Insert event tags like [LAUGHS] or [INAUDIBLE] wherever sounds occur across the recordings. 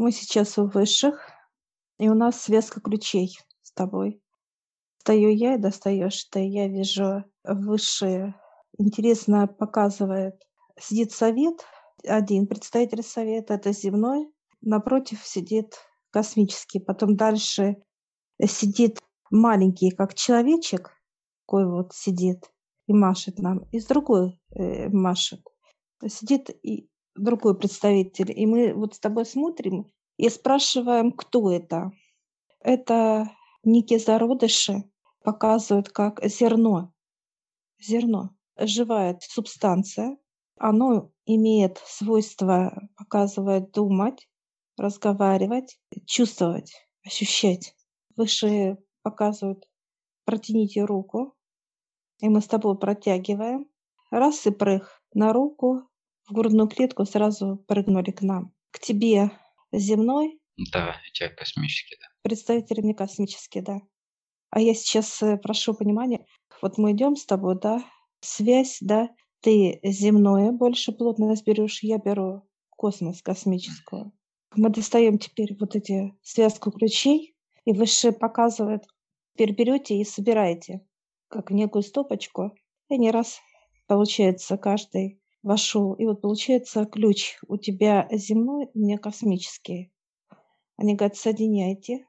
Мы сейчас у высших, и у нас связка ключей с тобой. Стою я и достаешь ты. Я вижу высшие. Интересно показывает. Сидит совет, один представитель совета, это земной. Напротив сидит космический. Потом дальше сидит маленький, как человечек, такой вот сидит и машет нам. И с другой э, машет. Сидит и другой представитель. И мы вот с тобой смотрим и спрашиваем, кто это. Это некие зародыши, показывают как зерно. Зерно. Живая субстанция. Оно имеет свойство, показывает думать, разговаривать, чувствовать, ощущать. Выше показывают, протяните руку, и мы с тобой протягиваем. Раз и прыг на руку, в грудную клетку сразу прыгнули к нам. К тебе земной. Да, тебя космический, да. Представители мне космические, да. А я сейчас э, прошу понимания. Вот мы идем с тобой, да, связь, да, ты земное больше плотность берешь, я беру космос космическую. Мы достаем теперь вот эти связку ключей, и выше показывает, теперь берете и собираете, как некую стопочку, и не раз получается каждый вошел. И вот получается ключ у тебя земной, у меня космический. Они говорят, соединяйте.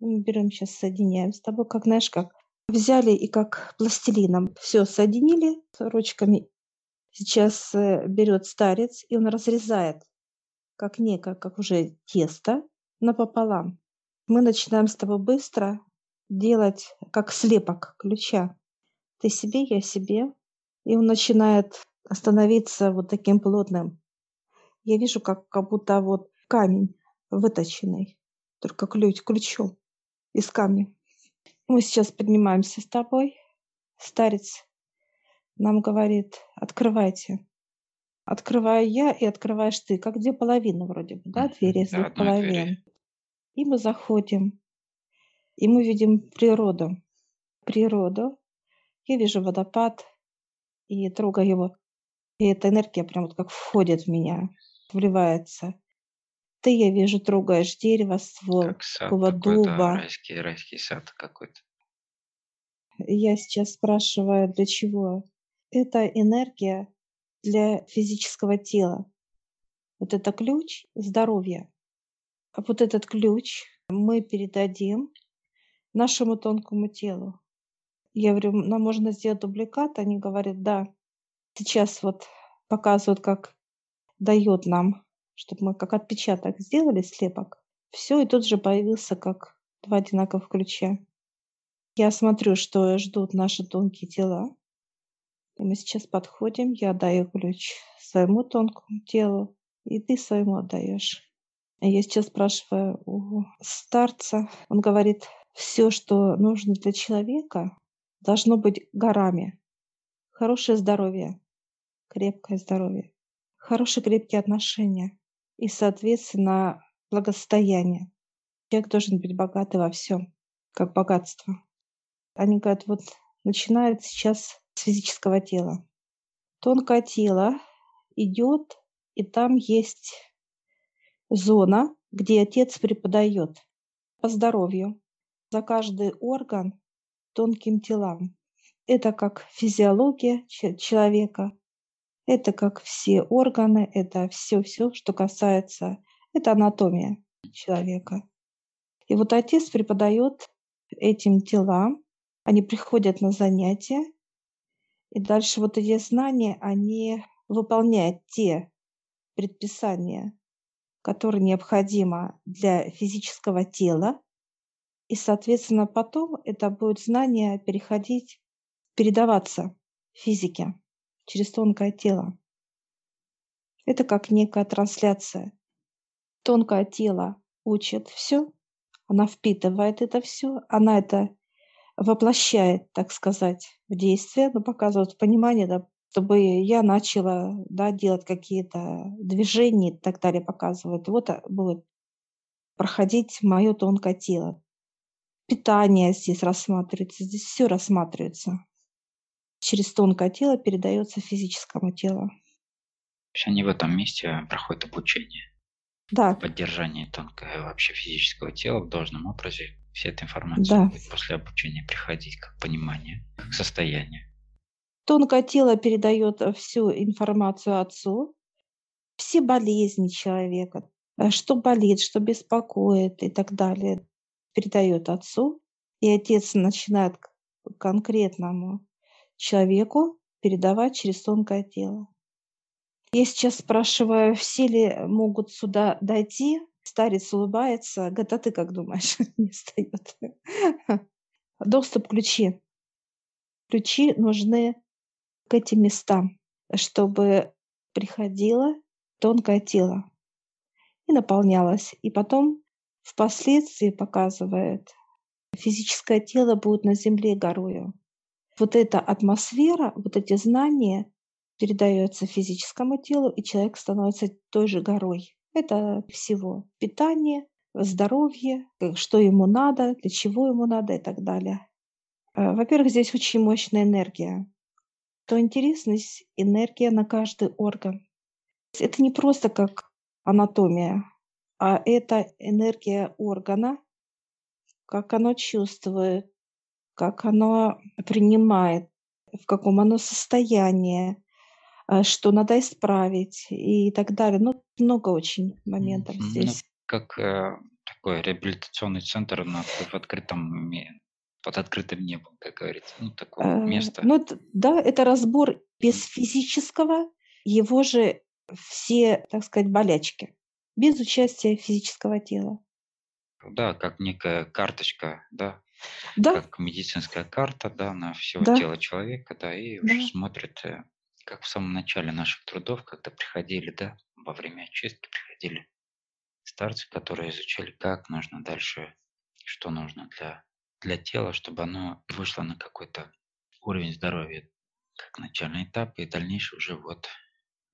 Мы берем сейчас, соединяем с тобой, как, знаешь, как взяли и как пластилином все соединили ручками. Сейчас э, берет старец, и он разрезает, как некое, как уже тесто, напополам. Мы начинаем с тобой быстро делать, как слепок ключа. Ты себе, я себе. И он начинает становиться вот таким плотным. Я вижу, как, как будто вот камень выточенный, только ключ, ключом из камня. Мы сейчас поднимаемся с тобой. Старец нам говорит, открывайте. Открываю я и открываешь ты, как две половины вроде бы, да, двери из двух половин. Двери. И мы заходим, и мы видим природу. Природу. Я вижу водопад и трогаю его и эта энергия прям вот как входит в меня, вливается. Ты, я вижу, трогаешь дерево, ствол Как сад такого какой-то, дуба. райский, райский сад какой-то. Я сейчас спрашиваю, для чего? Это энергия для физического тела. Вот это ключ здоровья. А вот этот ключ мы передадим нашему тонкому телу. Я говорю, нам можно сделать дубликат? Они говорят, да. Сейчас вот показывают, как дает нам, чтобы мы как отпечаток сделали, слепок. Все, и тут же появился как два одинаковых ключа. Я смотрю, что ждут наши тонкие тела. И мы сейчас подходим, я даю ключ своему тонкому телу, и ты своему отдаешь. Я сейчас спрашиваю у старца, он говорит, все, что нужно для человека, должно быть горами. Хорошее здоровье, крепкое здоровье, хорошие крепкие отношения и, соответственно, благосостояние. Человек должен быть богатый во всем, как богатство. Они говорят, вот начинает сейчас с физического тела. Тонкое тело идет, и там есть зона, где отец преподает по здоровью за каждый орган тонким телам. Это как физиология человека, это как все органы, это все-все, что касается, это анатомия человека. И вот отец преподает этим телам, они приходят на занятия, и дальше вот эти знания, они выполняют те предписания, которые необходимы для физического тела, и, соответственно, потом это будет знание переходить, передаваться физике через тонкое тело. Это как некая трансляция. Тонкое тело учит все, она впитывает это все, она это воплощает, так сказать, в действие, но показывает понимание, да, чтобы я начала да, делать какие-то движения и так далее, показывает. Вот будет проходить мое тонкое тело. Питание здесь рассматривается, здесь все рассматривается через тонкое тело передается физическому телу. То есть они в этом месте проходят обучение. Да, Поддержание тонкого вообще физического тела в должном образе. Вся эта информация да. будет после обучения приходить как понимание, как состояние. Тонкое тело передает э, всю информацию отцу, все болезни человека, э, что болит, что беспокоит и так далее, передает отцу, и отец начинает к конкретному человеку передавать через тонкое тело. Я сейчас спрашиваю, все ли могут сюда дойти? Старец улыбается. Говорит, ты как думаешь? [LAUGHS] Не встает. Доступ ключи. Ключи нужны к этим местам, чтобы приходило тонкое тело и наполнялось. И потом впоследствии показывает, физическое тело будет на земле горою. Вот эта атмосфера, вот эти знания передается физическому телу, и человек становится той же горой. Это всего питание, здоровье, э, что ему надо, для чего ему надо и так далее. Э, Во-первых, здесь очень мощная энергия. То интересно, здесь энергия на каждый орган. Это не просто как анатомия, а это энергия органа, как оно чувствует, как оно принимает, в каком оно состоянии, а, что надо исправить и так далее. Ну, много очень моментов. Ну, здесь. как э, такой реабилитационный центр на, в открытом, под открытым небом, как говорится. Ну, такое Э, место. Ну, да, это разбор без физического, его же все, так сказать, болячки, без участия физического тела. Да, как некая карточка, да, Да, как медицинская карта, да, на все да, тело человека, да, и уже да. смотрит, э, как в самом начале наших трудов, когда приходили, да, во время очистки приходили старцы, которые изучали, как нужно дальше, что нужно для, для тела, чтобы оно вышло на какой-то уровень здоровья, как начальный этап, и дальнейший уже вот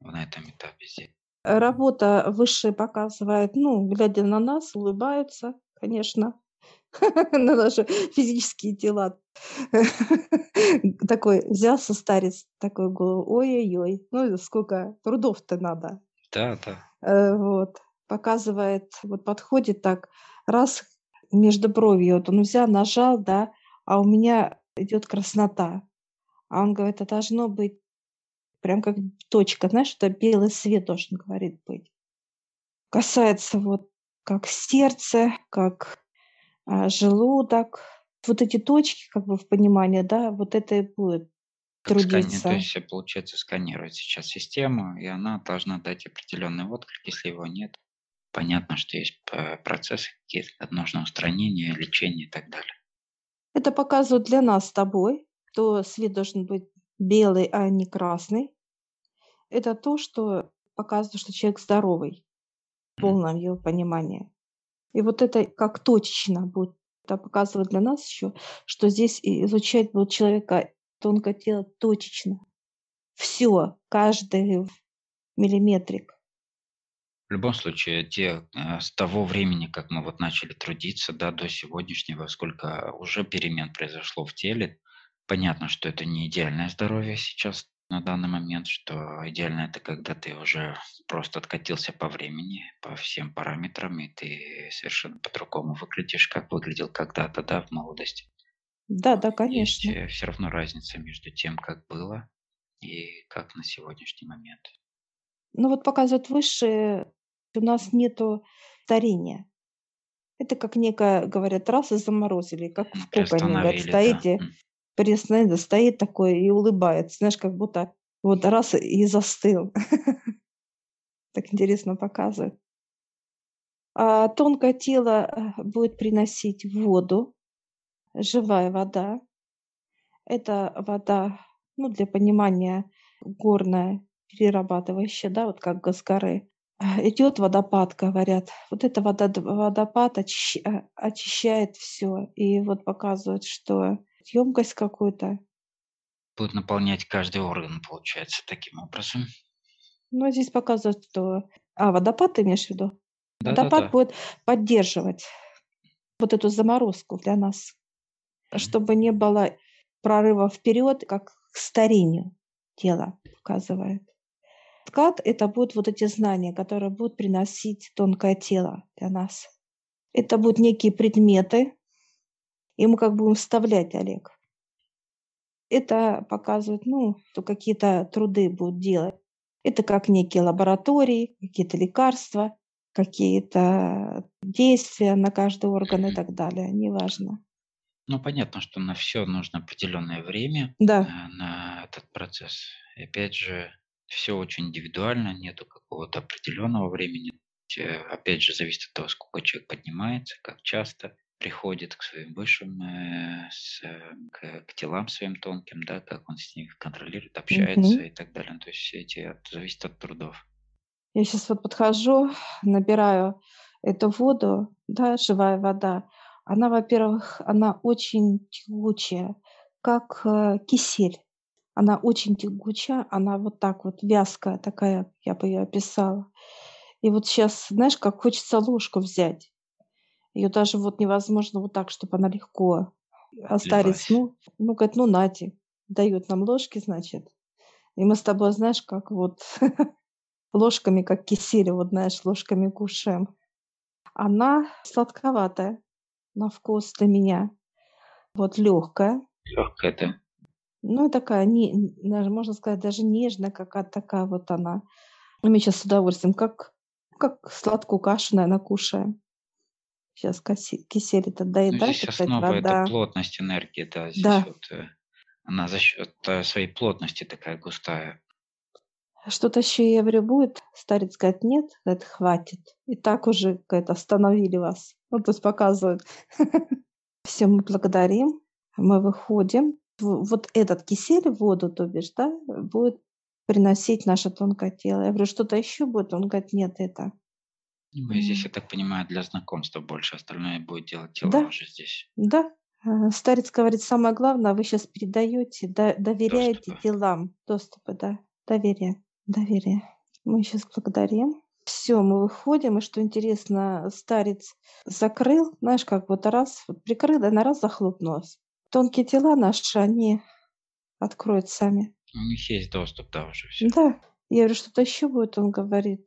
на этом этапе здесь. Работа высшая показывает, ну, глядя на нас, улыбаются, конечно, [LAUGHS] на наши физические тела. [LAUGHS] Такой взялся старец, такой голову, ой-ой-ой, ну сколько трудов-то надо. Да, да. Э, Вот, показывает, вот подходит так, раз между бровью, вот он взял, нажал, да, а у меня идет краснота. А он говорит, это должно быть прям как точка, знаешь, это белый свет должен, говорит, быть. Касается вот как сердце, как а, желудок, вот эти точки, как бы в понимании, да, вот это и будет Как скани- То трудиться. есть, э, получается, сканировать сейчас систему, и она должна дать определенный отклик, если его нет. Понятно, что есть п- процессы какие-то, нужно устранение, лечение и так далее. Это показывает для нас с тобой, что свет должен быть белый, а не красный. Это то, что показывает, что человек здоровый в полном его понимании. И вот это как точечно будет это показывает для нас еще, что здесь изучать вот человека тонкое тело точечно. Все, каждый миллиметрик. В любом случае, те, э, с того времени, как мы вот начали трудиться, да, до сегодняшнего, сколько уже перемен произошло в теле, понятно, что это не идеальное здоровье сейчас на данный момент, что идеально это когда ты уже просто откатился по времени, по всем параметрам, и ты совершенно по-другому выглядишь, как выглядел когда-то, да, в молодости. Да, да, Есть конечно. все равно разница между тем, как было и как на сегодняшний момент. Ну вот показывает высшее, у нас нету старения. Это как некая, говорят, раз и заморозили, как в коконе, говорят, приостановили, да. Приостановили, стоит такой и улыбается, знаешь, как будто вот раз и застыл. [LAUGHS] Так интересно показывает. А тонкое тело э, будет приносить воду, живая вода. Это вода, ну, для понимания, горная, перерабатывающая, да, вот как с горы. А, Идет водопад, говорят. Вот эта вода, водопад очищ- а, очищает все. И вот показывает, что емкость какую-то. Будет наполнять каждый орган, получается, таким образом. Но здесь показывает, что... А, водопад ты имеешь в виду? Водопад Да-да-да. будет поддерживать вот эту заморозку для нас, Мгм. чтобы не было прорыва вперед, как к старению тела показывает. Откат – это будут вот эти знания, которые будут приносить тонкое тело для нас. Это будут некие предметы, и мы как будем вставлять, Олег. Это показывает, ну, что какие-то труды будут делать. Это как некие лаборатории, какие-то лекарства, какие-то действия на каждый орган и так далее, неважно. Ну, понятно, что на все нужно определенное время, Да, э, на этот процесс. И опять же, все очень индивидуально, нету какого-то определенного времени. Э, Опять же, зависит от того, сколько человек поднимается, как часто приходит к своим высшим, э, с, э, к, к телам своим тонким, да, как он с них контролирует, общается мгм. и так далее. То есть все эти от- зависит от трудов. Я сейчас вот подхожу, набираю эту воду, да, живая вода. Она, во-первых, она очень тягучая, как э, кисель. Она очень тягучая, она вот так вот вязкая такая, я бы ее описала. И вот сейчас, знаешь, как хочется ложку взять. Ее даже вот невозможно вот так, чтобы она легко. А старец, ну, ну, говорит, ну, нате, дает нам ложки, значит. И мы с тобой, знаешь, как вот [LAUGHS] ложками, как кисель, вот знаешь, ложками кушаем. Она сладковатая на вкус для меня, вот легкая, Легкая, да? ну такая, не, даже можно сказать, даже нежная какая-то такая вот она. Мы сейчас с удовольствием, как, как сладкую кашу, наверное, кушаем. Сейчас кисель этот Ну, доедать, здесь основа– это вода. плотность энергии, да, здесь Да, вот э, она за счет э, своей плотности такая густая. что-то еще я говорю, будет? Старец говорит, нет, говорит, хватит. И так уже, говорит, остановили вас. Ну, то есть показывают. [LAUGHS] Все, мы благодарим, мы выходим. Вот этот кисель, воду, то бишь, да, будет приносить наше тонкое тело. Я говорю, что-то еще будет? Он говорит, нет, это. Ну, и здесь, я так понимаю, для знакомства больше, остальное будет делать тела Да, уже здесь, да. А, Старец говорит, самое главное, вы сейчас передаете, до- доверяете доступы. делам, доступы, да, доверие, доверие. Мы сейчас благодарим. Все, мы выходим, и что интересно, старец закрыл, знаешь, как вот раз, вот прикрыл, и на раз захлопнулось. Тонкие тела наши, они откроют сами. У них есть доступ, да, уже все. Да, я говорю, что-то еще будет, он говорит.